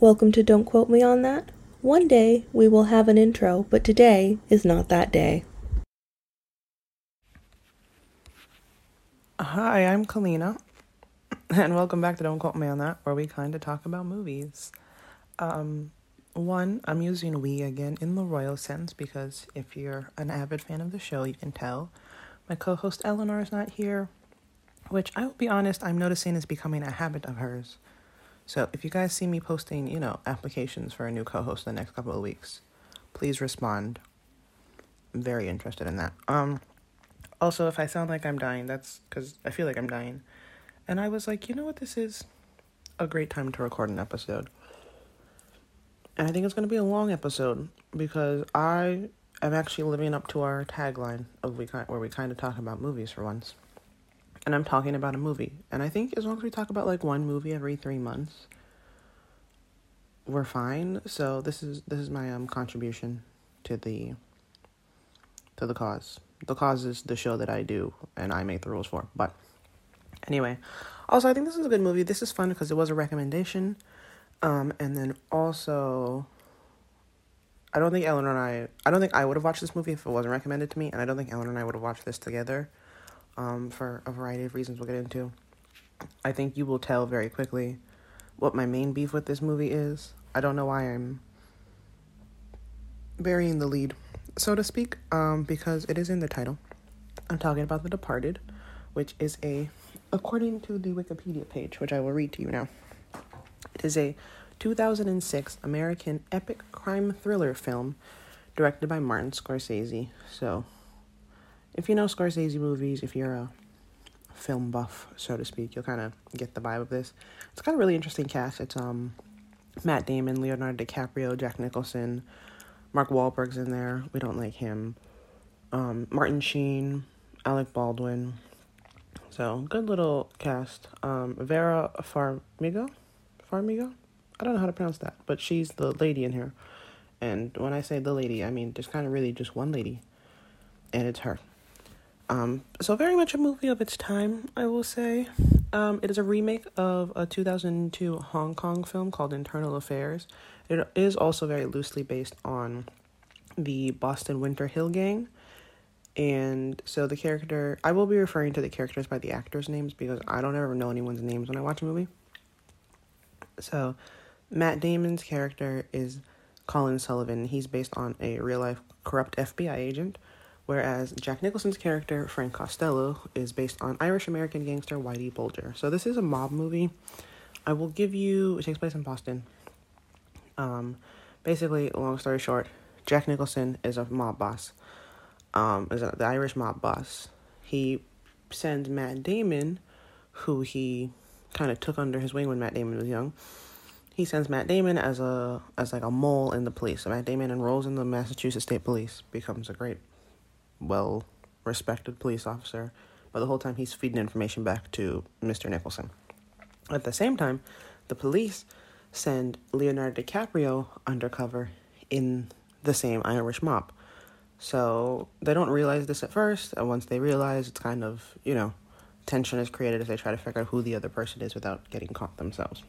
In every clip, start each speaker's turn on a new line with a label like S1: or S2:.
S1: Welcome to Don't Quote Me on That. One day we will have an intro, but today is not that day.
S2: Hi, I'm Kalina, and welcome back to Don't Quote Me on That, where we kind of talk about movies. Um, one, I'm using we again in the royal sense because if you're an avid fan of the show, you can tell my co host Eleanor is not here, which I will be honest, I'm noticing is becoming a habit of hers. So if you guys see me posting, you know, applications for a new co host in the next couple of weeks, please respond. I'm very interested in that. Um, also, if I sound like I'm dying, that's because I feel like I'm dying. And I was like, you know what, this is a great time to record an episode. And I think it's going to be a long episode because I am actually living up to our tagline of we where we kind of talk about movies for once. And I'm talking about a movie. And I think as long as we talk about like one movie every 3 months, we're fine. So this is this is my um contribution to the to the cause. The cause is the show that I do and I make the rules for. But anyway, also I think this is a good movie. This is fun because it was a recommendation. Um and then also I don't think Eleanor and I I don't think I would have watched this movie if it wasn't recommended to me and I don't think Eleanor and I would have watched this together. Um for a variety of reasons we'll get into. I think you will tell very quickly what my main beef with this movie is. I don't know why I'm burying the lead, so to speak, um, because it is in the title. I'm talking about The Departed, which is a, according to the Wikipedia page, which I will read to you now, it is a 2006 American epic crime thriller film directed by Martin Scorsese. So, if you know Scorsese movies, if you're a film buff, so to speak, you'll kind of get the vibe of this. It's got a really interesting cast. It's um Matt Damon, Leonardo DiCaprio, Jack Nicholson, Mark Wahlberg's in there. We don't like him. Um, Martin Sheen, Alec Baldwin. So good little cast. Um, Vera Farmiga, Farmiga. I don't know how to pronounce that, but she's the lady in here. And when I say the lady, I mean there's kind of really just one lady, and it's her. Um, so very much a movie of its time, I will say. Um, it is a remake of a 2002 Hong Kong film called Infernal Affairs. It is also very loosely based on the Boston Winter Hill Gang. And so the character, I will be referring to the characters by the actors' names because I don't ever know anyone's names when I watch a movie. So Matt Damon's character is Colin Sullivan. He's based on a real life corrupt FBI agent whereas Jack Nicholson's character, Frank Costello, is based on Irish American gangster Whitey Bulger. So this is a mob movie. I will give you, it takes place in Boston. Um, basically, long story short, Jack Nicholson is a mob boss, um, is a, the Irish mob boss. He sends Matt Damon, who he kind of took under his wing when Matt Damon was young. He sends Matt Damon as a as like a mole in the police. So Matt Damon enrolls in the Massachusetts State Police, becomes a great well respected police officer, but the whole time he's feeding information back to Mr. Nicholson. At the same time, the police send Leonardo DiCaprio undercover in the same Irish mob. So they don't realize this at first, and once they realize, it's kind of, you know, tension is created as they try to figure out who the other person is without getting caught themselves.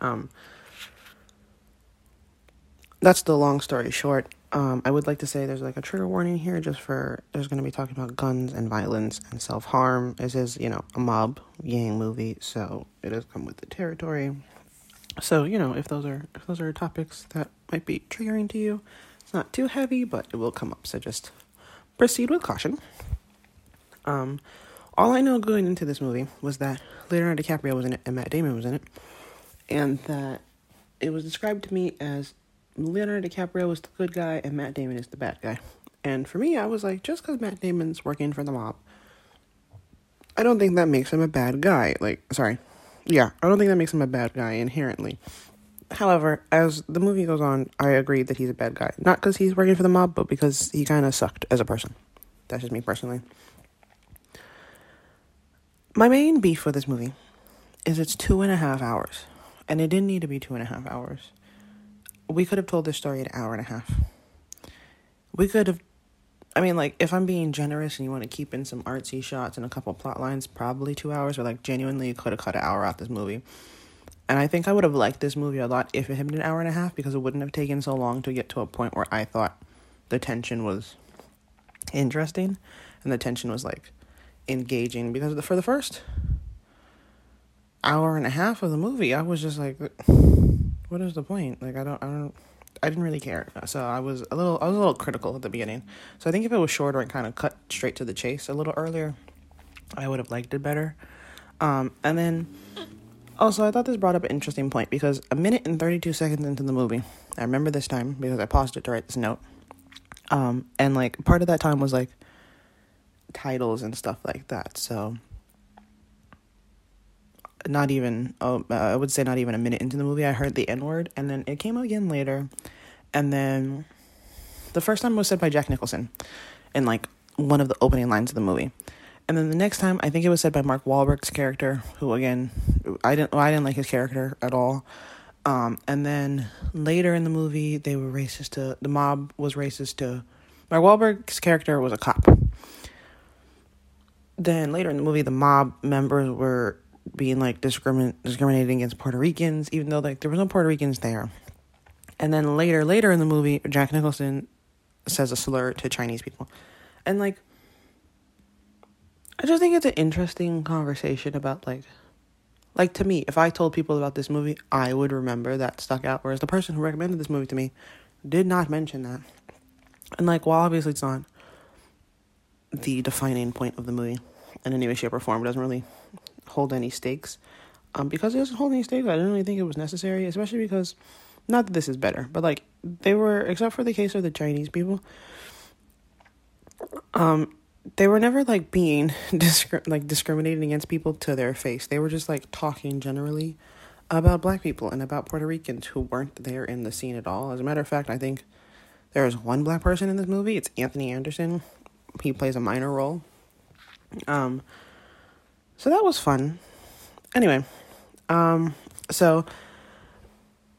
S2: Um, that's the long story short. Um, I would like to say there's like a trigger warning here just for there's going to be talking about guns and violence and self harm. This is, you know, a mob gang movie, so it does come with the territory. So, you know, if those are if those are topics that might be triggering to you, it's not too heavy, but it will come up. So just proceed with caution. Um, all I know going into this movie was that Leonardo DiCaprio was in it and Matt Damon was in it, and that it was described to me as Leonardo DiCaprio is the good guy and Matt Damon is the bad guy. And for me, I was like, just because Matt Damon's working for the mob, I don't think that makes him a bad guy. Like, sorry. Yeah, I don't think that makes him a bad guy inherently. However, as the movie goes on, I agree that he's a bad guy. Not because he's working for the mob, but because he kind of sucked as a person. That's just me personally. My main beef with this movie is it's two and a half hours. And it didn't need to be two and a half hours we could have told this story an hour and a half. We could have, I mean, like, if I'm being generous and you want to keep in some artsy shots and a couple plot lines, probably two hours, or like, genuinely, you could have cut an hour out this movie. And I think I would have liked this movie a lot if it had been an hour and a half because it wouldn't have taken so long to get to a point where I thought the tension was interesting and the tension was like engaging because for the first hour and a half of the movie I was just like what is the point? Like I don't I don't I didn't really care. So I was a little I was a little critical at the beginning. So I think if it was shorter and kind of cut straight to the chase a little earlier, I would have liked it better. Um, and then also I thought this brought up an interesting point because a minute and 32 seconds into the movie, I remember this time because I paused it to write this note. Um, and like part of that time was like titles and stuff like that. So not even oh, uh, I would say not even a minute into the movie, I heard the N word, and then it came again later, and then the first time was said by Jack Nicholson, in like one of the opening lines of the movie, and then the next time I think it was said by Mark Wahlberg's character, who again I didn't well, I didn't like his character at all. Um, and then later in the movie, they were racist to the mob was racist to Mark Wahlberg's character was a cop. Then later in the movie, the mob members were being like discrimin- discriminating against Puerto Ricans, even though like there was no Puerto Ricans there. And then later, later in the movie, Jack Nicholson says a slur to Chinese people, and like, I just think it's an interesting conversation about like, like to me, if I told people about this movie, I would remember that stuck out. Whereas the person who recommended this movie to me did not mention that, and like, while obviously it's not the defining point of the movie in any way, shape, or form, it doesn't really hold any stakes. Um, because it doesn't hold any stakes, I didn't really think it was necessary, especially because, not that this is better, but like, they were, except for the case of the Chinese people, um, they were never like being discri- like discriminating against people to their face. They were just like talking generally about black people and about Puerto Ricans who weren't there in the scene at all. As a matter of fact, I think there is one black person in this movie. It's Anthony Anderson. He plays a minor role. Um, so that was fun. Anyway, um, so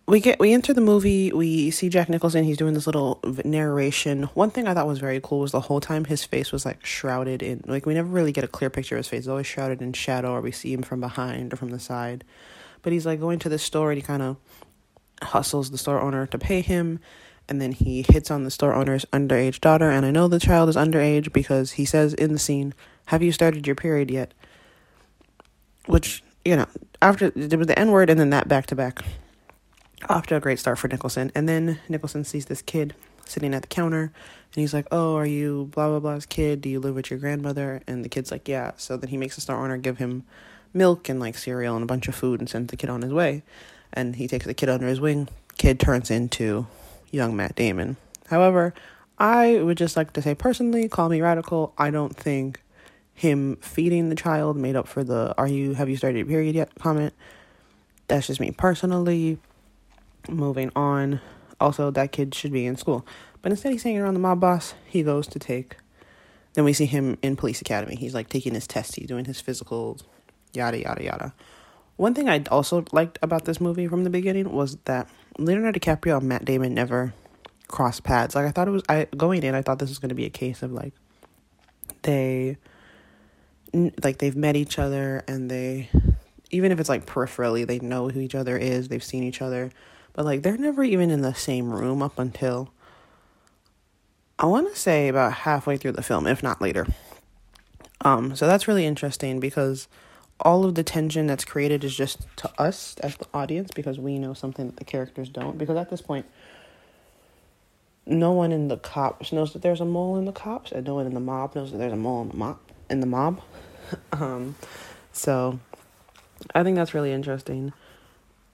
S2: we get we enter the movie. We see Jack Nicholson. He's doing this little narration. One thing I thought was very cool was the whole time his face was like shrouded in like we never really get a clear picture of his face. It's always shrouded in shadow, or we see him from behind or from the side. But he's like going to the store and he kind of hustles the store owner to pay him and then he hits on the store owner's underage daughter and i know the child is underage because he says in the scene have you started your period yet which you know after the N word and then that back to back. Off to a great start for Nicholson, and then Nicholson sees this kid sitting at the counter, and he's like, "Oh, are you blah blah blah's kid? Do you live with your grandmother?" And the kid's like, "Yeah." So then he makes the store owner give him milk and like cereal and a bunch of food and sends the kid on his way, and he takes the kid under his wing. Kid turns into young Matt Damon. However, I would just like to say personally, call me radical. I don't think him feeding the child made up for the are you have you started your period yet comment. That's just me personally. Moving on. Also, that kid should be in school. But instead, he's hanging around the mob boss. He goes to take. Then we see him in police academy. He's like taking his test. He's doing his physicals, yada yada yada. One thing I also liked about this movie from the beginning was that Leonardo DiCaprio and Matt Damon never cross paths. Like I thought it was. I going in, I thought this was going to be a case of like they like they've met each other and they even if it's like peripherally they know who each other is they've seen each other but like they're never even in the same room up until i want to say about halfway through the film if not later. Um so that's really interesting because all of the tension that's created is just to us as the audience because we know something that the characters don't because at this point no one in the cops knows that there's a mole in the cops and no one in the mob knows that there's a mole in the mob in the mob um, so I think that's really interesting.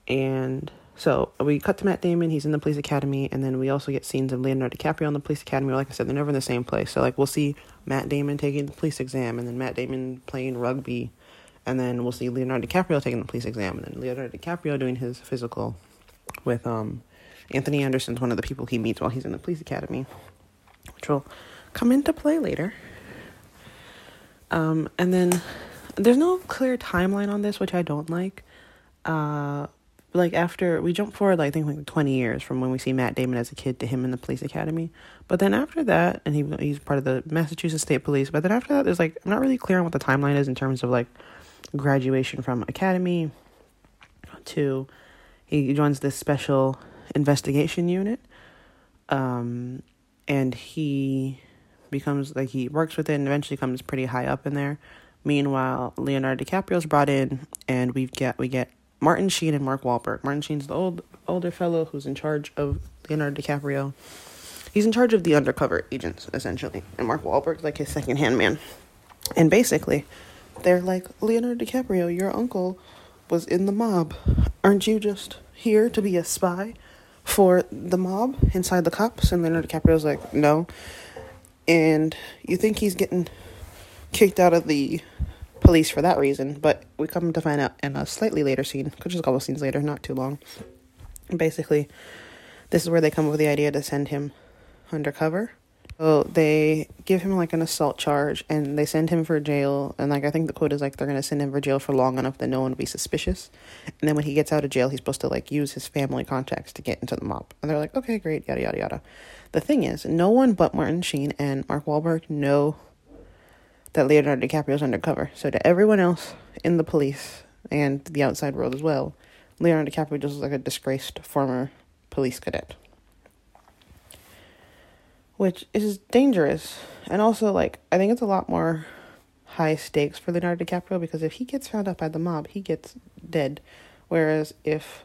S2: And so we cut to Matt Damon. He's in the police academy, and then we also get scenes of Leonardo DiCaprio in the police academy. Like I said, they're never in the same place. So like we'll see Matt Damon taking the police exam, and then Matt Damon playing rugby, and then we'll see Leonardo DiCaprio taking the police exam, and then Leonardo DiCaprio doing his physical with um Anthony Anderson's one of the people he meets while he's in the police academy, which will come into play later. Um, and then there's no clear timeline on this, which I don't like. Uh, like after we jump forward, like, I think like 20 years from when we see Matt Damon as a kid to him in the police academy. But then after that, and he he's part of the Massachusetts State Police. But then after that, there's like I'm not really clear on what the timeline is in terms of like graduation from academy to he joins this special investigation unit. Um, and he becomes like he works with it and eventually comes pretty high up in there. Meanwhile, Leonardo DiCaprio's brought in, and we get we get Martin Sheen and Mark Wahlberg. Martin Sheen's the old older fellow who's in charge of Leonardo DiCaprio. He's in charge of the undercover agents essentially, and Mark Wahlberg's like his second hand man. And basically, they're like Leonardo DiCaprio, your uncle was in the mob. Aren't you just here to be a spy for the mob inside the cops? And Leonardo DiCaprio's like, no. And you think he's getting kicked out of the police for that reason, but we come to find out in a slightly later scene, which is a couple scenes later, not too long. Basically, this is where they come up with the idea to send him undercover. So they give him like an assault charge and they send him for jail. And like I think the quote is like they're gonna send him for jail for long enough that no one will be suspicious. And then when he gets out of jail, he's supposed to like use his family contacts to get into the mob. And they're like, okay, great, yada yada yada. The thing is, no one but Martin Sheen and Mark Wahlberg know that Leonardo DiCaprio is undercover. So to everyone else in the police and the outside world as well, Leonardo DiCaprio just looks like a disgraced former police cadet. Which is dangerous. And also like I think it's a lot more high stakes for Leonardo DiCaprio because if he gets found out by the mob, he gets dead. Whereas if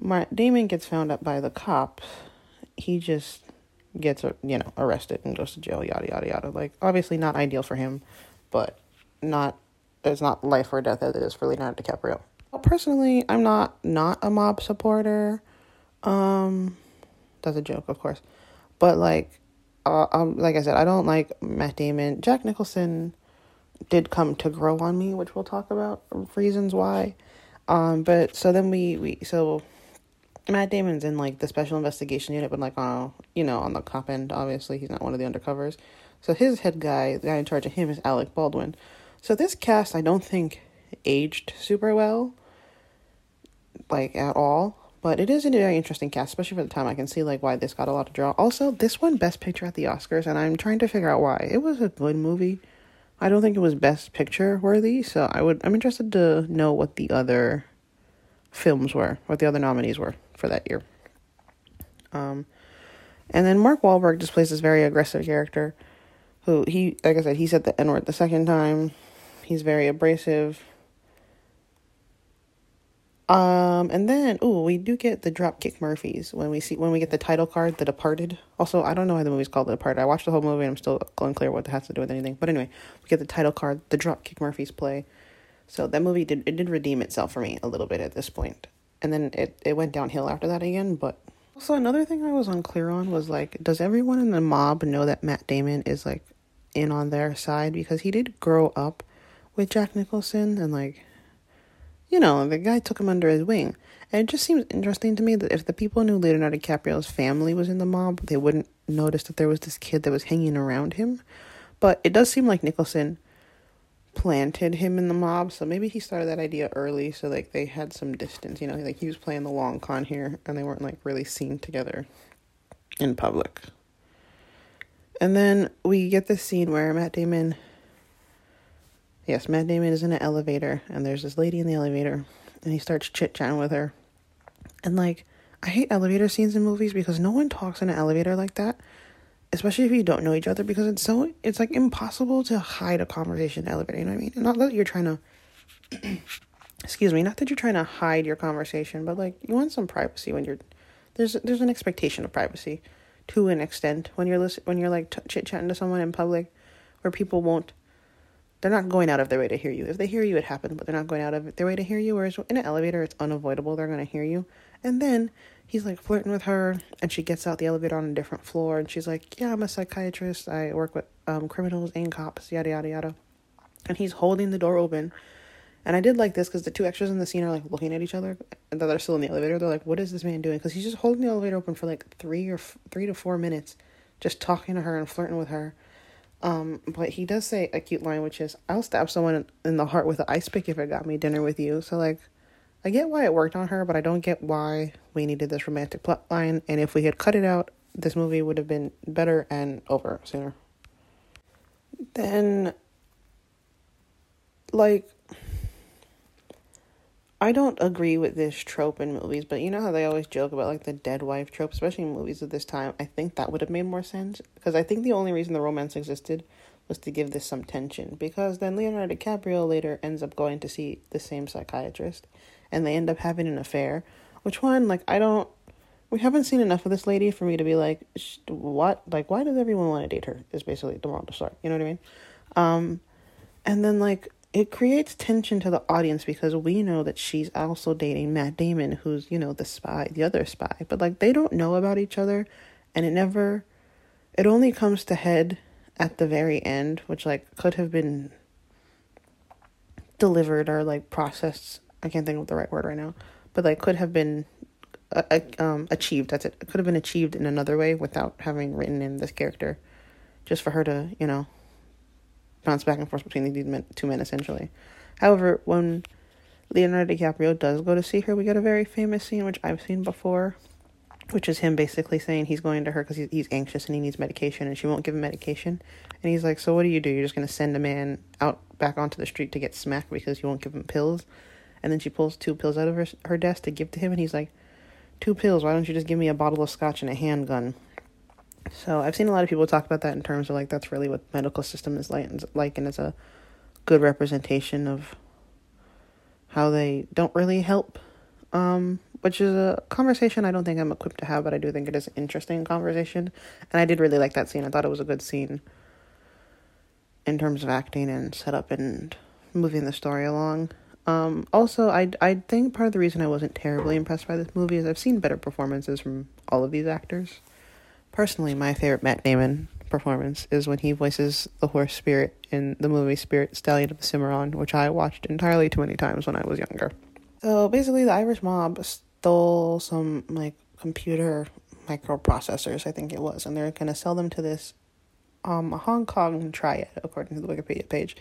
S2: Matt Damon gets found out by the cops, he just gets you know arrested and goes to jail yada yada yada. Like obviously not ideal for him but not it's not life or death as it is for leonardo dicaprio. Well, personally i'm not not a mob supporter. Um that's a joke of course. But like uh, um like i said i don't like matt damon. Jack nicholson did come to grow on me which we'll talk about reasons why. Um but so then we we so Matt Damon's in like the special investigation unit, but like on you know on the cop end. Obviously, he's not one of the undercovers. So his head guy, the guy in charge of him, is Alec Baldwin. So this cast, I don't think aged super well, like at all. But it is a very interesting cast, especially for the time. I can see like why this got a lot of draw. Also, this won Best Picture at the Oscars, and I'm trying to figure out why. It was a good movie. I don't think it was Best Picture worthy, so I would. I'm interested to know what the other films were, what the other nominees were for that year. Um, and then Mark Wahlberg just plays this very aggressive character who he, like I said, he said the N word the second time. He's very abrasive. Um, and then, oh, we do get the Dropkick Murphys when we see when we get the title card, The Departed. Also, I don't know why the movie's called The Departed. I watched the whole movie and I'm still unclear what that has to do with anything. But anyway, we get the title card, The Dropkick Murphys play. So that movie did it did redeem itself for me a little bit at this point and then it, it went downhill after that again. But also another thing I was unclear on was like, does everyone in the mob know that Matt Damon is like in on their side because he did grow up with Jack Nicholson and like, you know, the guy took him under his wing. And it just seems interesting to me that if the people knew Leonardo DiCaprio's family was in the mob, they wouldn't notice that there was this kid that was hanging around him. But it does seem like Nicholson planted him in the mob. So maybe he started that idea early, so like they had some distance. You know, like he was playing the long con here, and they weren't like really seen together in public. And then we get this scene where Matt Damon. Yes, Matt Damon is in an elevator, and there's this lady in the elevator, and he starts chit chatting with her. And like, I hate elevator scenes in movies because no one talks in an elevator like that especially if you don't know each other because it's so it's like impossible to hide a conversation elevator you know what i mean? Not that you're trying to excuse me not that you're trying to hide your conversation but like you want some privacy when you're there's there's an expectation of privacy to an extent when you're listen, when you're like t- chit-chatting to someone in public where people won't they're not going out of their way to hear you. If they hear you it happens but they're not going out of their way to hear you whereas in an elevator it's unavoidable they're going to hear you and then he's like flirting with her and she gets out the elevator on a different floor and she's like yeah i'm a psychiatrist. I work with um, criminals and cops yada yada yada. And he's holding the door open. And i did like this because the two extras in the scene are like looking at each other and they're still in the elevator. They're like what is this man doing? Because he's just holding the elevator open for like three or f- three to four minutes just talking to her and flirting with her. Um, but he does say a cute line which is i'll stab someone in the heart with an ice pick if it got me dinner with you. So like I get why it worked on her, but I don't get why we needed this romantic plot line. And if we had cut it out, this movie would have been better and over sooner. Then, like, I don't agree with this trope in movies, but you know how they always joke about like the dead wife trope, especially in movies of this time. I think that would have made more sense because I think the only reason the romance existed was to give this some tension because then Leonardo DiCaprio later ends up going to see the same psychiatrist and they end up having an affair. Which one? Like, I don't. We haven't seen enough of this lady for me to be like, what? Like, why does everyone want to date her? Is basically the moral the story. You know what I mean? Um, and then like it creates tension to the audience because we know that she's also dating Matt Damon, who's you know the spy, the other spy. But like they don't know about each other, and it never. It only comes to head at the very end, which like could have been delivered or like processed. I can't think of the right word right now, but like could have been uh, uh, um achieved. That's it. it. Could have been achieved in another way without having written in this character, just for her to you know bounce back and forth between these two men essentially. However, when Leonardo DiCaprio does go to see her, we get a very famous scene which I've seen before which is him basically saying he's going to her because he's, he's anxious and he needs medication and she won't give him medication. And he's like, So what do you do? You're just going to send a man out back onto the street to get smacked because you won't give him pills? And then she pulls two pills out of her, her desk to give to him. And he's like, Two pills. Why don't you just give me a bottle of scotch and a handgun? So I've seen a lot of people talk about that in terms of like that's really what the medical system is like, like and it's a good representation of how they don't really help um, which is a conversation I don't think I'm equipped to have, but I do think it is an interesting conversation. And I did really like that scene. I thought it was a good scene in terms of acting and setup and moving the story along. Um, also, I I think part of the reason I wasn't terribly impressed by this movie is I've seen better performances from all of these actors. Personally, my favorite Matt Damon performance is when he voices the horse spirit in the movie Spirit Stallion of the Cimarron, which I watched entirely too many times when I was younger. So basically, the Irish mob stole some like computer microprocessors, I think it was, and they're gonna sell them to this um Hong Kong triad, according to the Wikipedia page.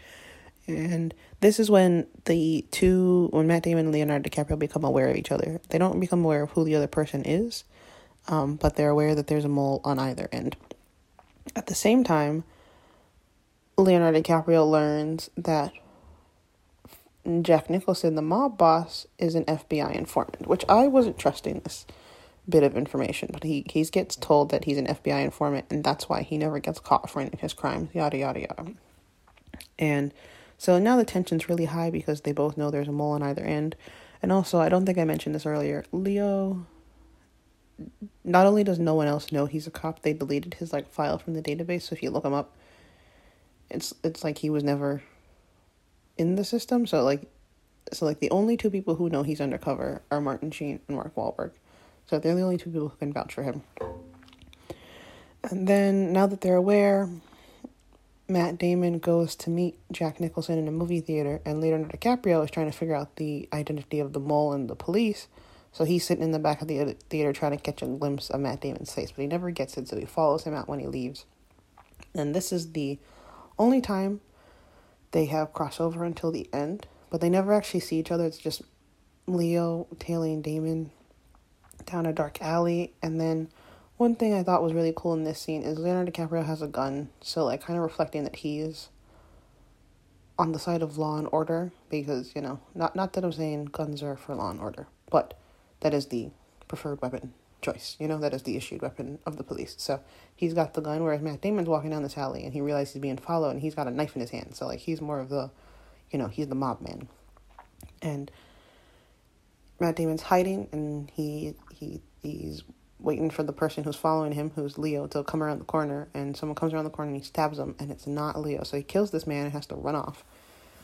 S2: And this is when the two, when Matt Damon and Leonardo DiCaprio become aware of each other. They don't become aware of who the other person is, um, but they're aware that there's a mole on either end. At the same time, Leonardo DiCaprio learns that Jack Nicholson, the mob boss, is an FBI informant, which I wasn't trusting this bit of information, but he, he gets told that he's an FBI informant and that's why he never gets caught for any of his crimes, yada, yada, yada. And so now the tension's really high because they both know there's a mole on either end. And also, I don't think I mentioned this earlier, Leo not only does no one else know he's a cop, they deleted his like file from the database. So if you look him up, it's it's like he was never in the system. So like, so like the only two people who know he's undercover are Martin Sheen and Mark Wahlberg. So they're the only two people who can vouch for him. And then now that they're aware, Matt Damon goes to meet Jack Nicholson in a movie theater, and later, Leonardo DiCaprio is trying to figure out the identity of the mole and the police. So he's sitting in the back of the theater trying to catch a glimpse of Matt Damon's face, but he never gets it, so he follows him out when he leaves. And this is the only time they have crossover until the end, but they never actually see each other. It's just Leo tailing Damon down a dark alley, and then one thing I thought was really cool in this scene is Leonardo DiCaprio has a gun, so like kind of reflecting that he's on the side of law and order because you know not not that I'm saying guns are for law and order, but that is the preferred weapon choice. You know, that is the issued weapon of the police. So he's got the gun, whereas Matt Damon's walking down this alley and he realizes he's being followed and he's got a knife in his hand. So, like, he's more of the, you know, he's the mob man. And Matt Damon's hiding and he, he, he's waiting for the person who's following him, who's Leo, to come around the corner. And someone comes around the corner and he stabs him and it's not Leo. So he kills this man and has to run off.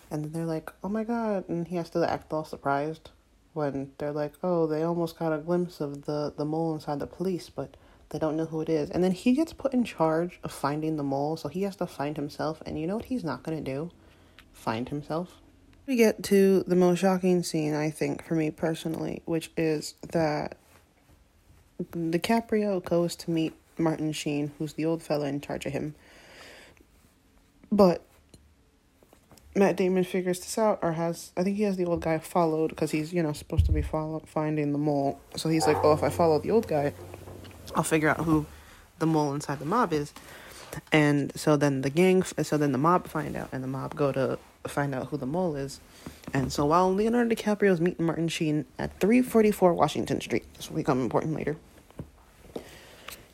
S2: And then they're like, oh my god. And he has to act all surprised when they're like, oh, they almost got a glimpse of the, the mole inside the police, but they don't know who it is. And then he gets put in charge of finding the mole, so he has to find himself. And you know what he's not going to do? Find himself. We get to the most shocking scene, I think, for me personally, which is that DiCaprio goes to meet Martin Sheen, who's the old fella in charge of him. But Matt Damon figures this out, or has I think he has the old guy followed because he's you know supposed to be follow finding the mole. So he's like, oh, if I follow the old guy, I'll figure out who the mole inside the mob is. And so then the gang, so then the mob find out, and the mob go to find out who the mole is. And so while Leonardo DiCaprio is meeting Martin Sheen at 344 Washington Street, this will become important later,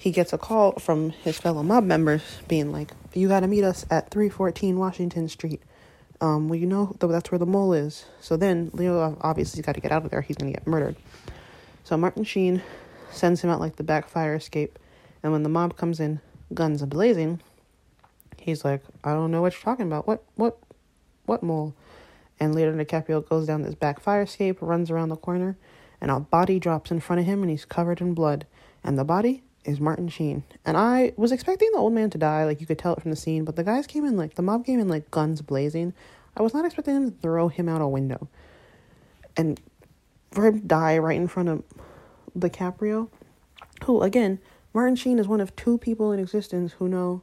S2: he gets a call from his fellow mob members being like, You gotta meet us at 314 Washington Street. Um, well, you know that's where the mole is. So then Leo obviously got to get out of there. He's gonna get murdered. So Martin Sheen sends him out like the back fire escape, and when the mob comes in, guns blazing, he's like, I don't know what you're talking about. What what what mole? And Leonardo DiCaprio goes down this back fire escape, runs around the corner, and a body drops in front of him, and he's covered in blood. And the body is Martin Sheen. And I was expecting the old man to die, like you could tell it from the scene, but the guys came in like the mob came in like guns blazing. I was not expecting them to throw him out a window. And for him to die right in front of DiCaprio, who again, Martin Sheen is one of two people in existence who know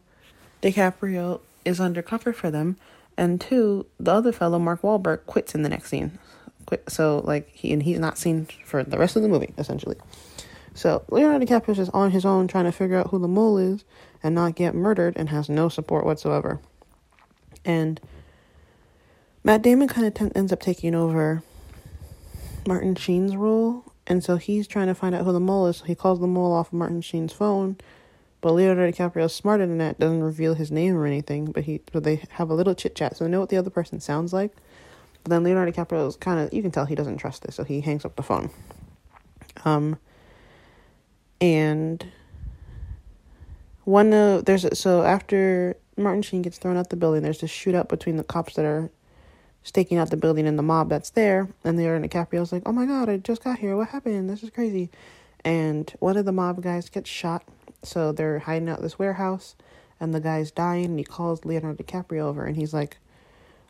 S2: DiCaprio is undercover for them, and two, the other fellow, Mark Wahlberg, quits in the next scene. Quit, so like he and he's not seen for the rest of the movie essentially. So Leonardo DiCaprio is on his own trying to figure out who the mole is and not get murdered and has no support whatsoever. And Matt Damon kind of t- ends up taking over Martin Sheen's role, and so he's trying to find out who the mole is. So he calls the mole off of Martin Sheen's phone, but Leonardo DiCaprio is smarter than that, doesn't reveal his name or anything. But he, but they have a little chit chat, so they know what the other person sounds like. But then Leonardo DiCaprio is kind of, you can tell he doesn't trust this, so he hangs up the phone. Um, and one of there's a, so after Martin Sheen gets thrown out the building, there's this shootout between the cops that are staking out the building and the mob that's there. And they are Leonardo DiCaprio's like, "Oh my god, I just got here. What happened? This is crazy." And one of the mob guys gets shot, so they're hiding out this warehouse, and the guy's dying. And he calls Leonardo DiCaprio over, and he's like,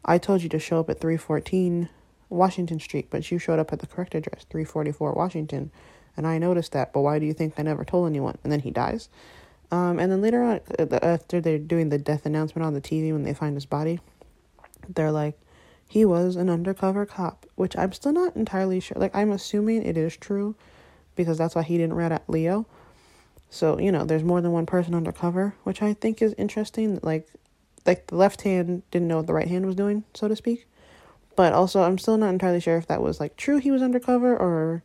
S2: "I told you to show up at three fourteen Washington Street, but you showed up at the correct address, three forty four Washington." And I noticed that, but why do you think I never told anyone? And then he dies. Um, and then later on, uh, after they're doing the death announcement on the TV when they find his body, they're like, he was an undercover cop, which I'm still not entirely sure. Like, I'm assuming it is true because that's why he didn't rat at Leo. So, you know, there's more than one person undercover, which I think is interesting. Like, like the left hand didn't know what the right hand was doing, so to speak. But also, I'm still not entirely sure if that was like true he was undercover or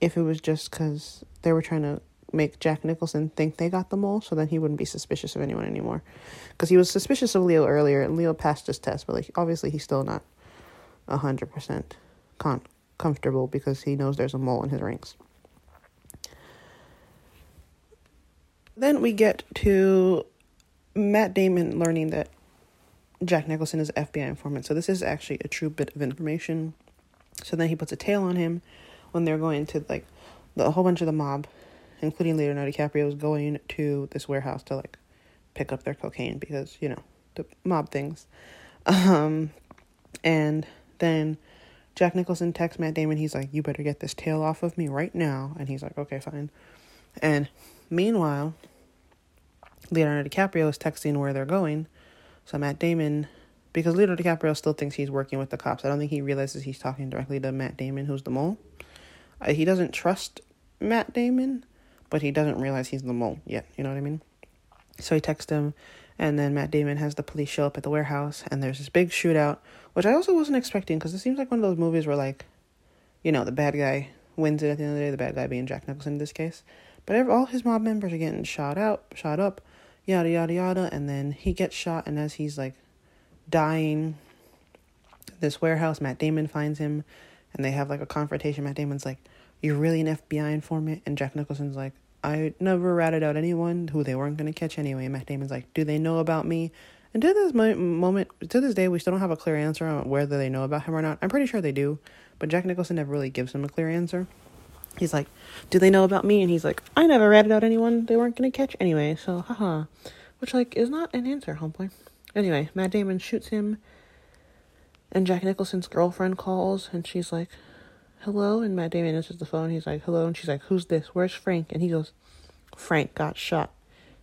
S2: if it was just because they were trying to make Jack Nicholson think they got the mole, so then he wouldn't be suspicious of anyone anymore. Because he was suspicious of Leo earlier, and Leo passed his test, but like obviously he's still not hundred percent con- comfortable because he knows there's a mole in his rings. Then we get to Matt Damon learning that Jack Nicholson is FBI informant. So this is actually a true bit of information. So then he puts a tail on him when they're going to like the a whole bunch of the mob, including Leonardo DiCaprio, is going to this warehouse to like pick up their cocaine because you know the mob things. Um, and then Jack Nicholson texts Matt Damon. He's like, "You better get this tail off of me right now." And he's like, "Okay, fine." And meanwhile, Leonardo DiCaprio is texting where they're going. So Matt Damon, because Leonardo DiCaprio still thinks he's working with the cops. I don't think he realizes he's talking directly to Matt Damon, who's the mole. Uh, he doesn't trust Matt Damon, but he doesn't realize he's the mole yet. You know what I mean? So he texts him, and then Matt Damon has the police show up at the warehouse, and there's this big shootout, which I also wasn't expecting because it seems like one of those movies where, like, you know, the bad guy wins it at the end of the day, the bad guy being Jack Nicholson in this case. But all his mob members are getting shot out, shot up, yada, yada, yada, and then he gets shot, and as he's, like, dying, this warehouse, Matt Damon finds him, and they have, like, a confrontation. Matt Damon's like, You're really an FBI informant? And Jack Nicholson's like, I never ratted out anyone who they weren't to catch anyway. Matt Damon's like, do they know about me? And to this moment, to this day, we still don't have a clear answer on whether they know about him or not. I'm pretty sure they do, but Jack Nicholson never really gives him a clear answer. He's like, do they know about me? And he's like, I never ratted out anyone they weren't to catch anyway, so haha. Which, like, is not an answer, homeboy. Anyway, Matt Damon shoots him, and Jack Nicholson's girlfriend calls, and she's like, hello? And Matt Damon answers the phone. He's like, hello. And she's like, who's this? Where's Frank? And he goes, Frank got shot.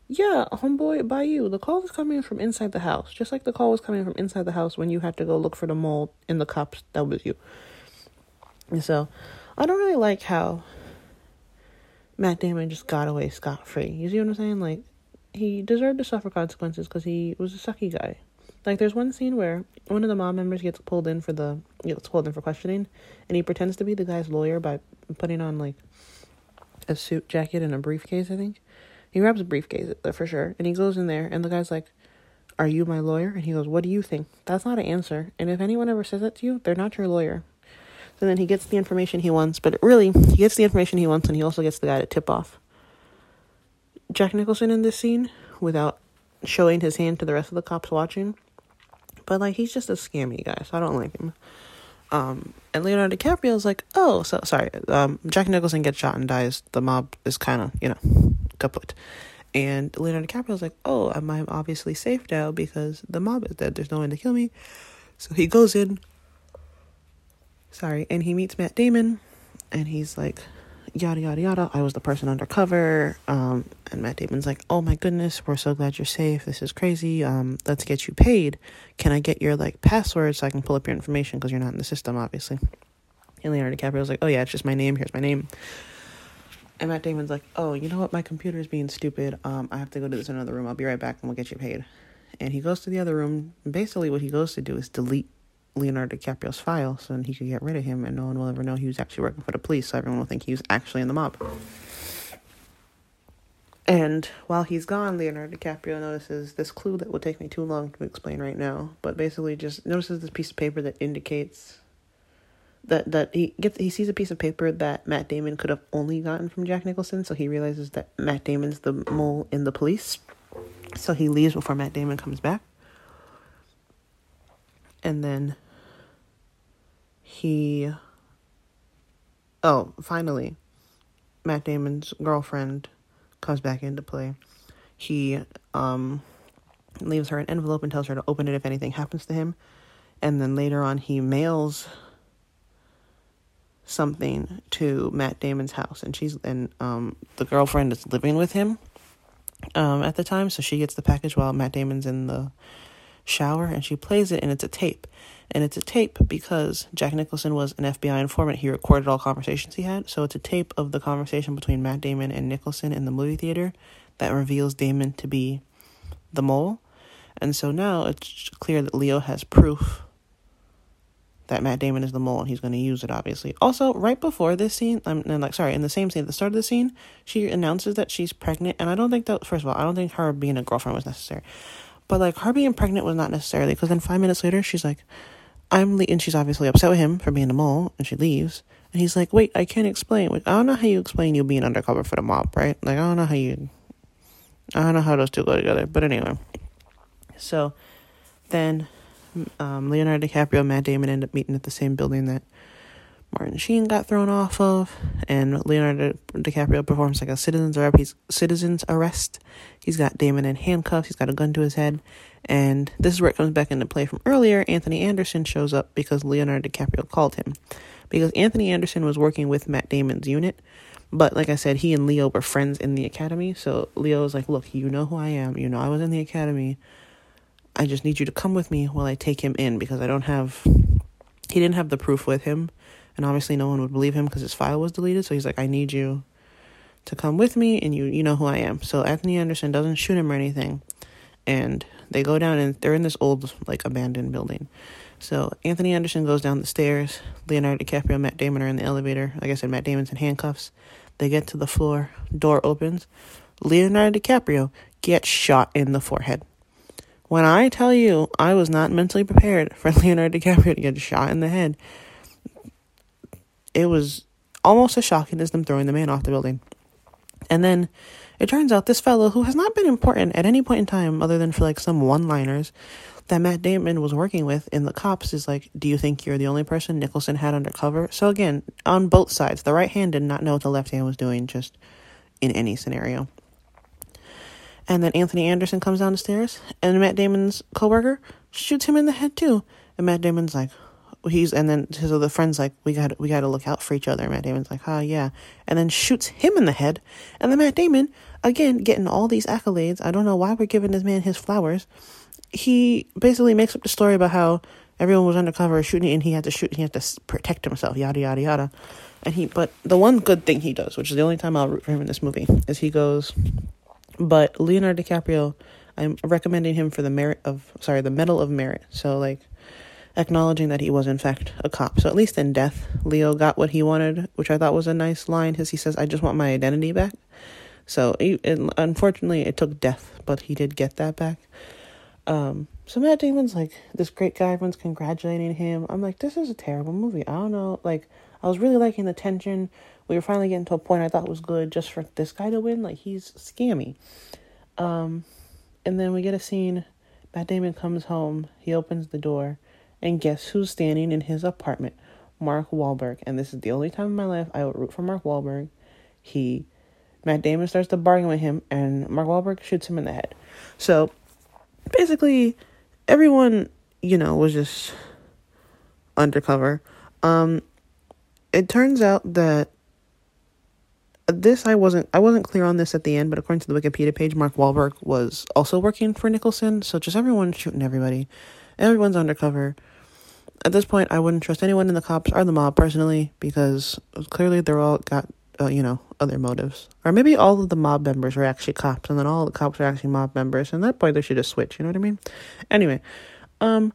S2: Yeah, homeboy, by you. The call was coming from inside the house. Just like the call was coming from inside the house when you had to go look for the mole in the cups. That was you. And so, I don't really like how Matt Damon just got away scot free. You see what I'm saying? Like, he deserved to suffer consequences because he was a sucky guy. Like there's one scene where one of the mob members gets pulled in for the gets pulled in for questioning, and he pretends to be the guy's lawyer by putting on like a suit jacket and a briefcase. I think he grabs a briefcase uh, for sure, and he goes in there, and the guy's like, "Are you my lawyer?" And he goes, "What do you think?" That's not an answer, and if anyone ever says that to you, they're not your lawyer. So then he gets the information he wants, but really he gets the information he wants, and he also gets the guy to tip off Jack Nicholson in this scene without showing his hand to the rest of the cops watching. But like he's just a scammy guy, so I don't like him. Um, and Leonardo DiCaprio is like, oh, so sorry. Um, Jack Nicholson gets shot and dies. The mob is kind of, you know, kaput. And Leonardo DiCaprio is like, oh, I'm, I'm obviously safe now because the mob is dead. There's no one to kill me. So he goes in. Sorry, and he meets Matt Damon, and he's like, yada yada yada. I was the person undercover. Um, and Matt Damon's like, "Oh my goodness, we're so glad you're safe. This is crazy. Um, let's get you paid. Can I get your like password so I can pull up your information because you're not in the system, obviously." And Leonardo DiCaprio's like, "Oh yeah, it's just my name. Here's my name." And Matt Damon's like, "Oh, you know what? My computer is being stupid. Um, I have to go to this another room. I'll be right back, and we'll get you paid." And he goes to the other room. Basically, what he goes to do is delete Leonardo DiCaprio's file so he could get rid of him and no one will ever know he was actually working for the police, so everyone will think he was actually in the mob. And while he's gone, Leonardo DiCaprio notices this clue that will take me too long to explain right now, but basically just notices this piece of paper that indicates that that he gets he sees a piece of paper that Matt Damon could have only gotten from Jack Nicholson, so he realizes that Matt Damon's the mole in the police. So he leaves before Matt Damon comes back. And then he oh finally matt damon's girlfriend comes back into play. He um leaves her an envelope and tells her to open it if anything happens to him. And then later on he mails something to matt damon's house. And she's and um the girlfriend is living with him um at the time. So she gets the package while matt damon's in the shower and she plays it and it's a tape and it's a tape because Jack Nicholson was an FBI informant. He recorded all conversations he had. So it's a tape of the conversation between Matt Damon and Nicholson in the movie theater that reveals Damon to be the mole. And so now it's clear that Leo has proof that Matt Damon is the mole and he's going to use it, obviously. Also, right before this scene, I'm um, like, sorry, in the same scene, at the start of the scene, she announces that she's pregnant. And I don't think that, first of all, I don't think her being a girlfriend was necessary. But like her being pregnant was not necessarily because then five minutes later, she's like, I'm le-, and she's obviously upset with him for being a mole, and she leaves. And he's like, "Wait, I can't explain. I don't know how you explain you being undercover for the mob, right? Like, I don't know how you, I don't know how those two go together. But anyway, so then um, Leonardo DiCaprio and Matt Damon end up meeting at the same building that Martin Sheen got thrown off of, and Leonardo DiCaprio performs like a citizen's arrest. He's citizen's arrest. He's got Damon in handcuffs. He's got a gun to his head, and this is where it comes back into play from earlier. Anthony Anderson shows up because Leonardo DiCaprio called him. Because Anthony Anderson was working with Matt Damon's unit. But like I said, he and Leo were friends in the academy. So Leo was like, Look, you know who I am. You know I was in the academy. I just need you to come with me while I take him in because I don't have. He didn't have the proof with him. And obviously, no one would believe him because his file was deleted. So he's like, I need you to come with me and you you know who I am. So Anthony Anderson doesn't shoot him or anything. And they go down and they're in this old like abandoned building. So Anthony Anderson goes down the stairs. Leonardo DiCaprio, Matt Damon are in the elevator. Like I said, Matt Damon's in handcuffs. They get to the floor. Door opens. Leonardo DiCaprio gets shot in the forehead. When I tell you I was not mentally prepared for Leonardo DiCaprio to get shot in the head, it was almost as shocking as them throwing the man off the building. And then it turns out this fellow, who has not been important at any point in time other than for like some one liners that Matt Damon was working with in the cops, is like, Do you think you're the only person Nicholson had undercover? So again, on both sides, the right hand did not know what the left hand was doing, just in any scenario. And then Anthony Anderson comes down the stairs, and Matt Damon's coworker shoots him in the head too. And Matt Damon's like, he's and then his other friend's like we got we got to look out for each other. Matt Damon's like, "Ah, oh, yeah," and then shoots him in the head. And then Matt Damon again getting all these accolades. I don't know why we're giving this man his flowers. He basically makes up the story about how everyone was undercover shooting and he had to shoot. He had to protect himself. Yada yada yada. And he, but the one good thing he does, which is the only time I'll root for him in this movie, is he goes, but Leonardo DiCaprio, I'm recommending him for the merit of sorry, the medal of merit. So like acknowledging that he was in fact a cop. So at least in death, Leo got what he wanted, which I thought was a nice line. Because he says, "I just want my identity back." So it, it, unfortunately, it took death, but he did get that back. Um, so Matt Damon's like this great guy. Everyone's congratulating him. I'm like, this is a terrible movie. I don't know. Like, I was really liking the tension. We were finally getting to a point I thought was good just for this guy to win. Like, he's scammy. Um, and then we get a scene. Matt Damon comes home. He opens the door, and guess who's standing in his apartment? Mark Wahlberg. And this is the only time in my life I would root for Mark Wahlberg. He, Matt Damon starts to bargain with him, and Mark Wahlberg shoots him in the head. So basically everyone, you know, was just undercover. Um it turns out that this I wasn't I wasn't clear on this at the end, but according to the Wikipedia page, Mark Wahlberg was also working for Nicholson, so just everyone shooting everybody. Everyone's undercover. At this point, I wouldn't trust anyone in the cops or the mob personally because clearly they're all got uh, you know, other motives. Or maybe all of the mob members are actually cops, and then all the cops are actually mob members, and at that point they should just switch. You know what I mean? Anyway, um,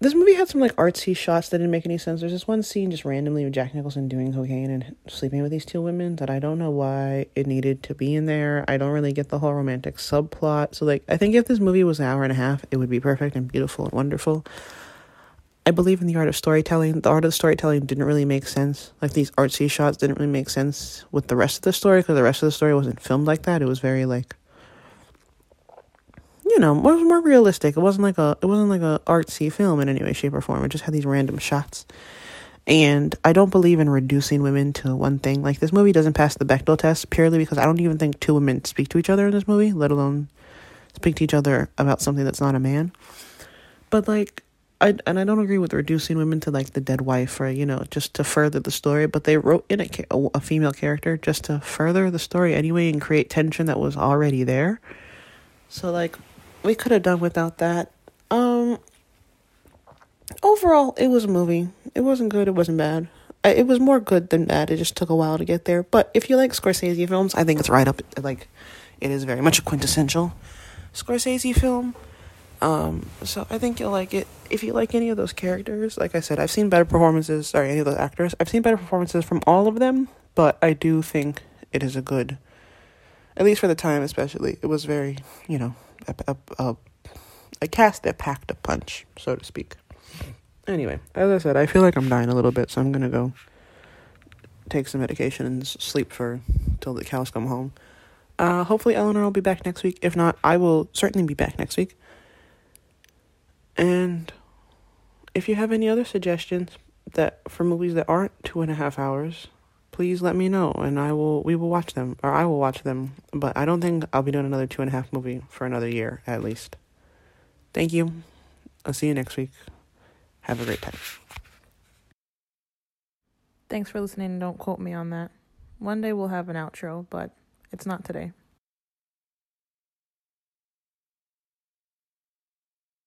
S2: this movie had some like artsy shots that didn't make any sense. There's this one scene just randomly of Jack Nicholson doing cocaine and sleeping with these two women that I don't know why it needed to be in there. I don't really get the whole romantic subplot. So like, I think if this movie was an hour and a half, it would be perfect and beautiful and wonderful. I believe in the art of storytelling. The art of storytelling didn't really make sense. Like these artsy shots didn't really make sense with the rest of the story because the rest of the story wasn't filmed like that. It was very like, you know, it was more realistic. It wasn't like a it wasn't like a artsy film in any way, shape, or form. It just had these random shots. And I don't believe in reducing women to one thing. Like this movie doesn't pass the Bechdel test purely because I don't even think two women speak to each other in this movie, let alone speak to each other about something that's not a man. But like I and I don't agree with reducing women to like the dead wife or you know just to further the story. But they wrote in a, a female character just to further the story anyway and create tension that was already there. So like we could have done without that. Um. Overall, it was a movie. It wasn't good. It wasn't bad. It was more good than bad. It just took a while to get there. But if you like Scorsese films, I think it's right up. Like, it is very much a quintessential Scorsese film. Um, so I think you'll like it. If you like any of those characters, like I said, I've seen better performances, sorry, any of those actors. I've seen better performances from all of them, but I do think it is a good, at least for the time especially, it was very, you know, a, a, a, cast that packed a punch, so to speak. Anyway, as I said, I feel like I'm dying a little bit, so I'm gonna go take some medication and sleep for till the cows come home. Uh, hopefully Eleanor will be back next week. If not, I will certainly be back next week. And if you have any other suggestions that for movies that aren't two and a half hours, please let me know and I will we will watch them or I will watch them. But I don't think I'll be doing another two and a half movie for another year at least. Thank you. I'll see you next week. Have a great time.
S1: Thanks for listening. Don't quote me on that. One day we'll have an outro, but it's not today.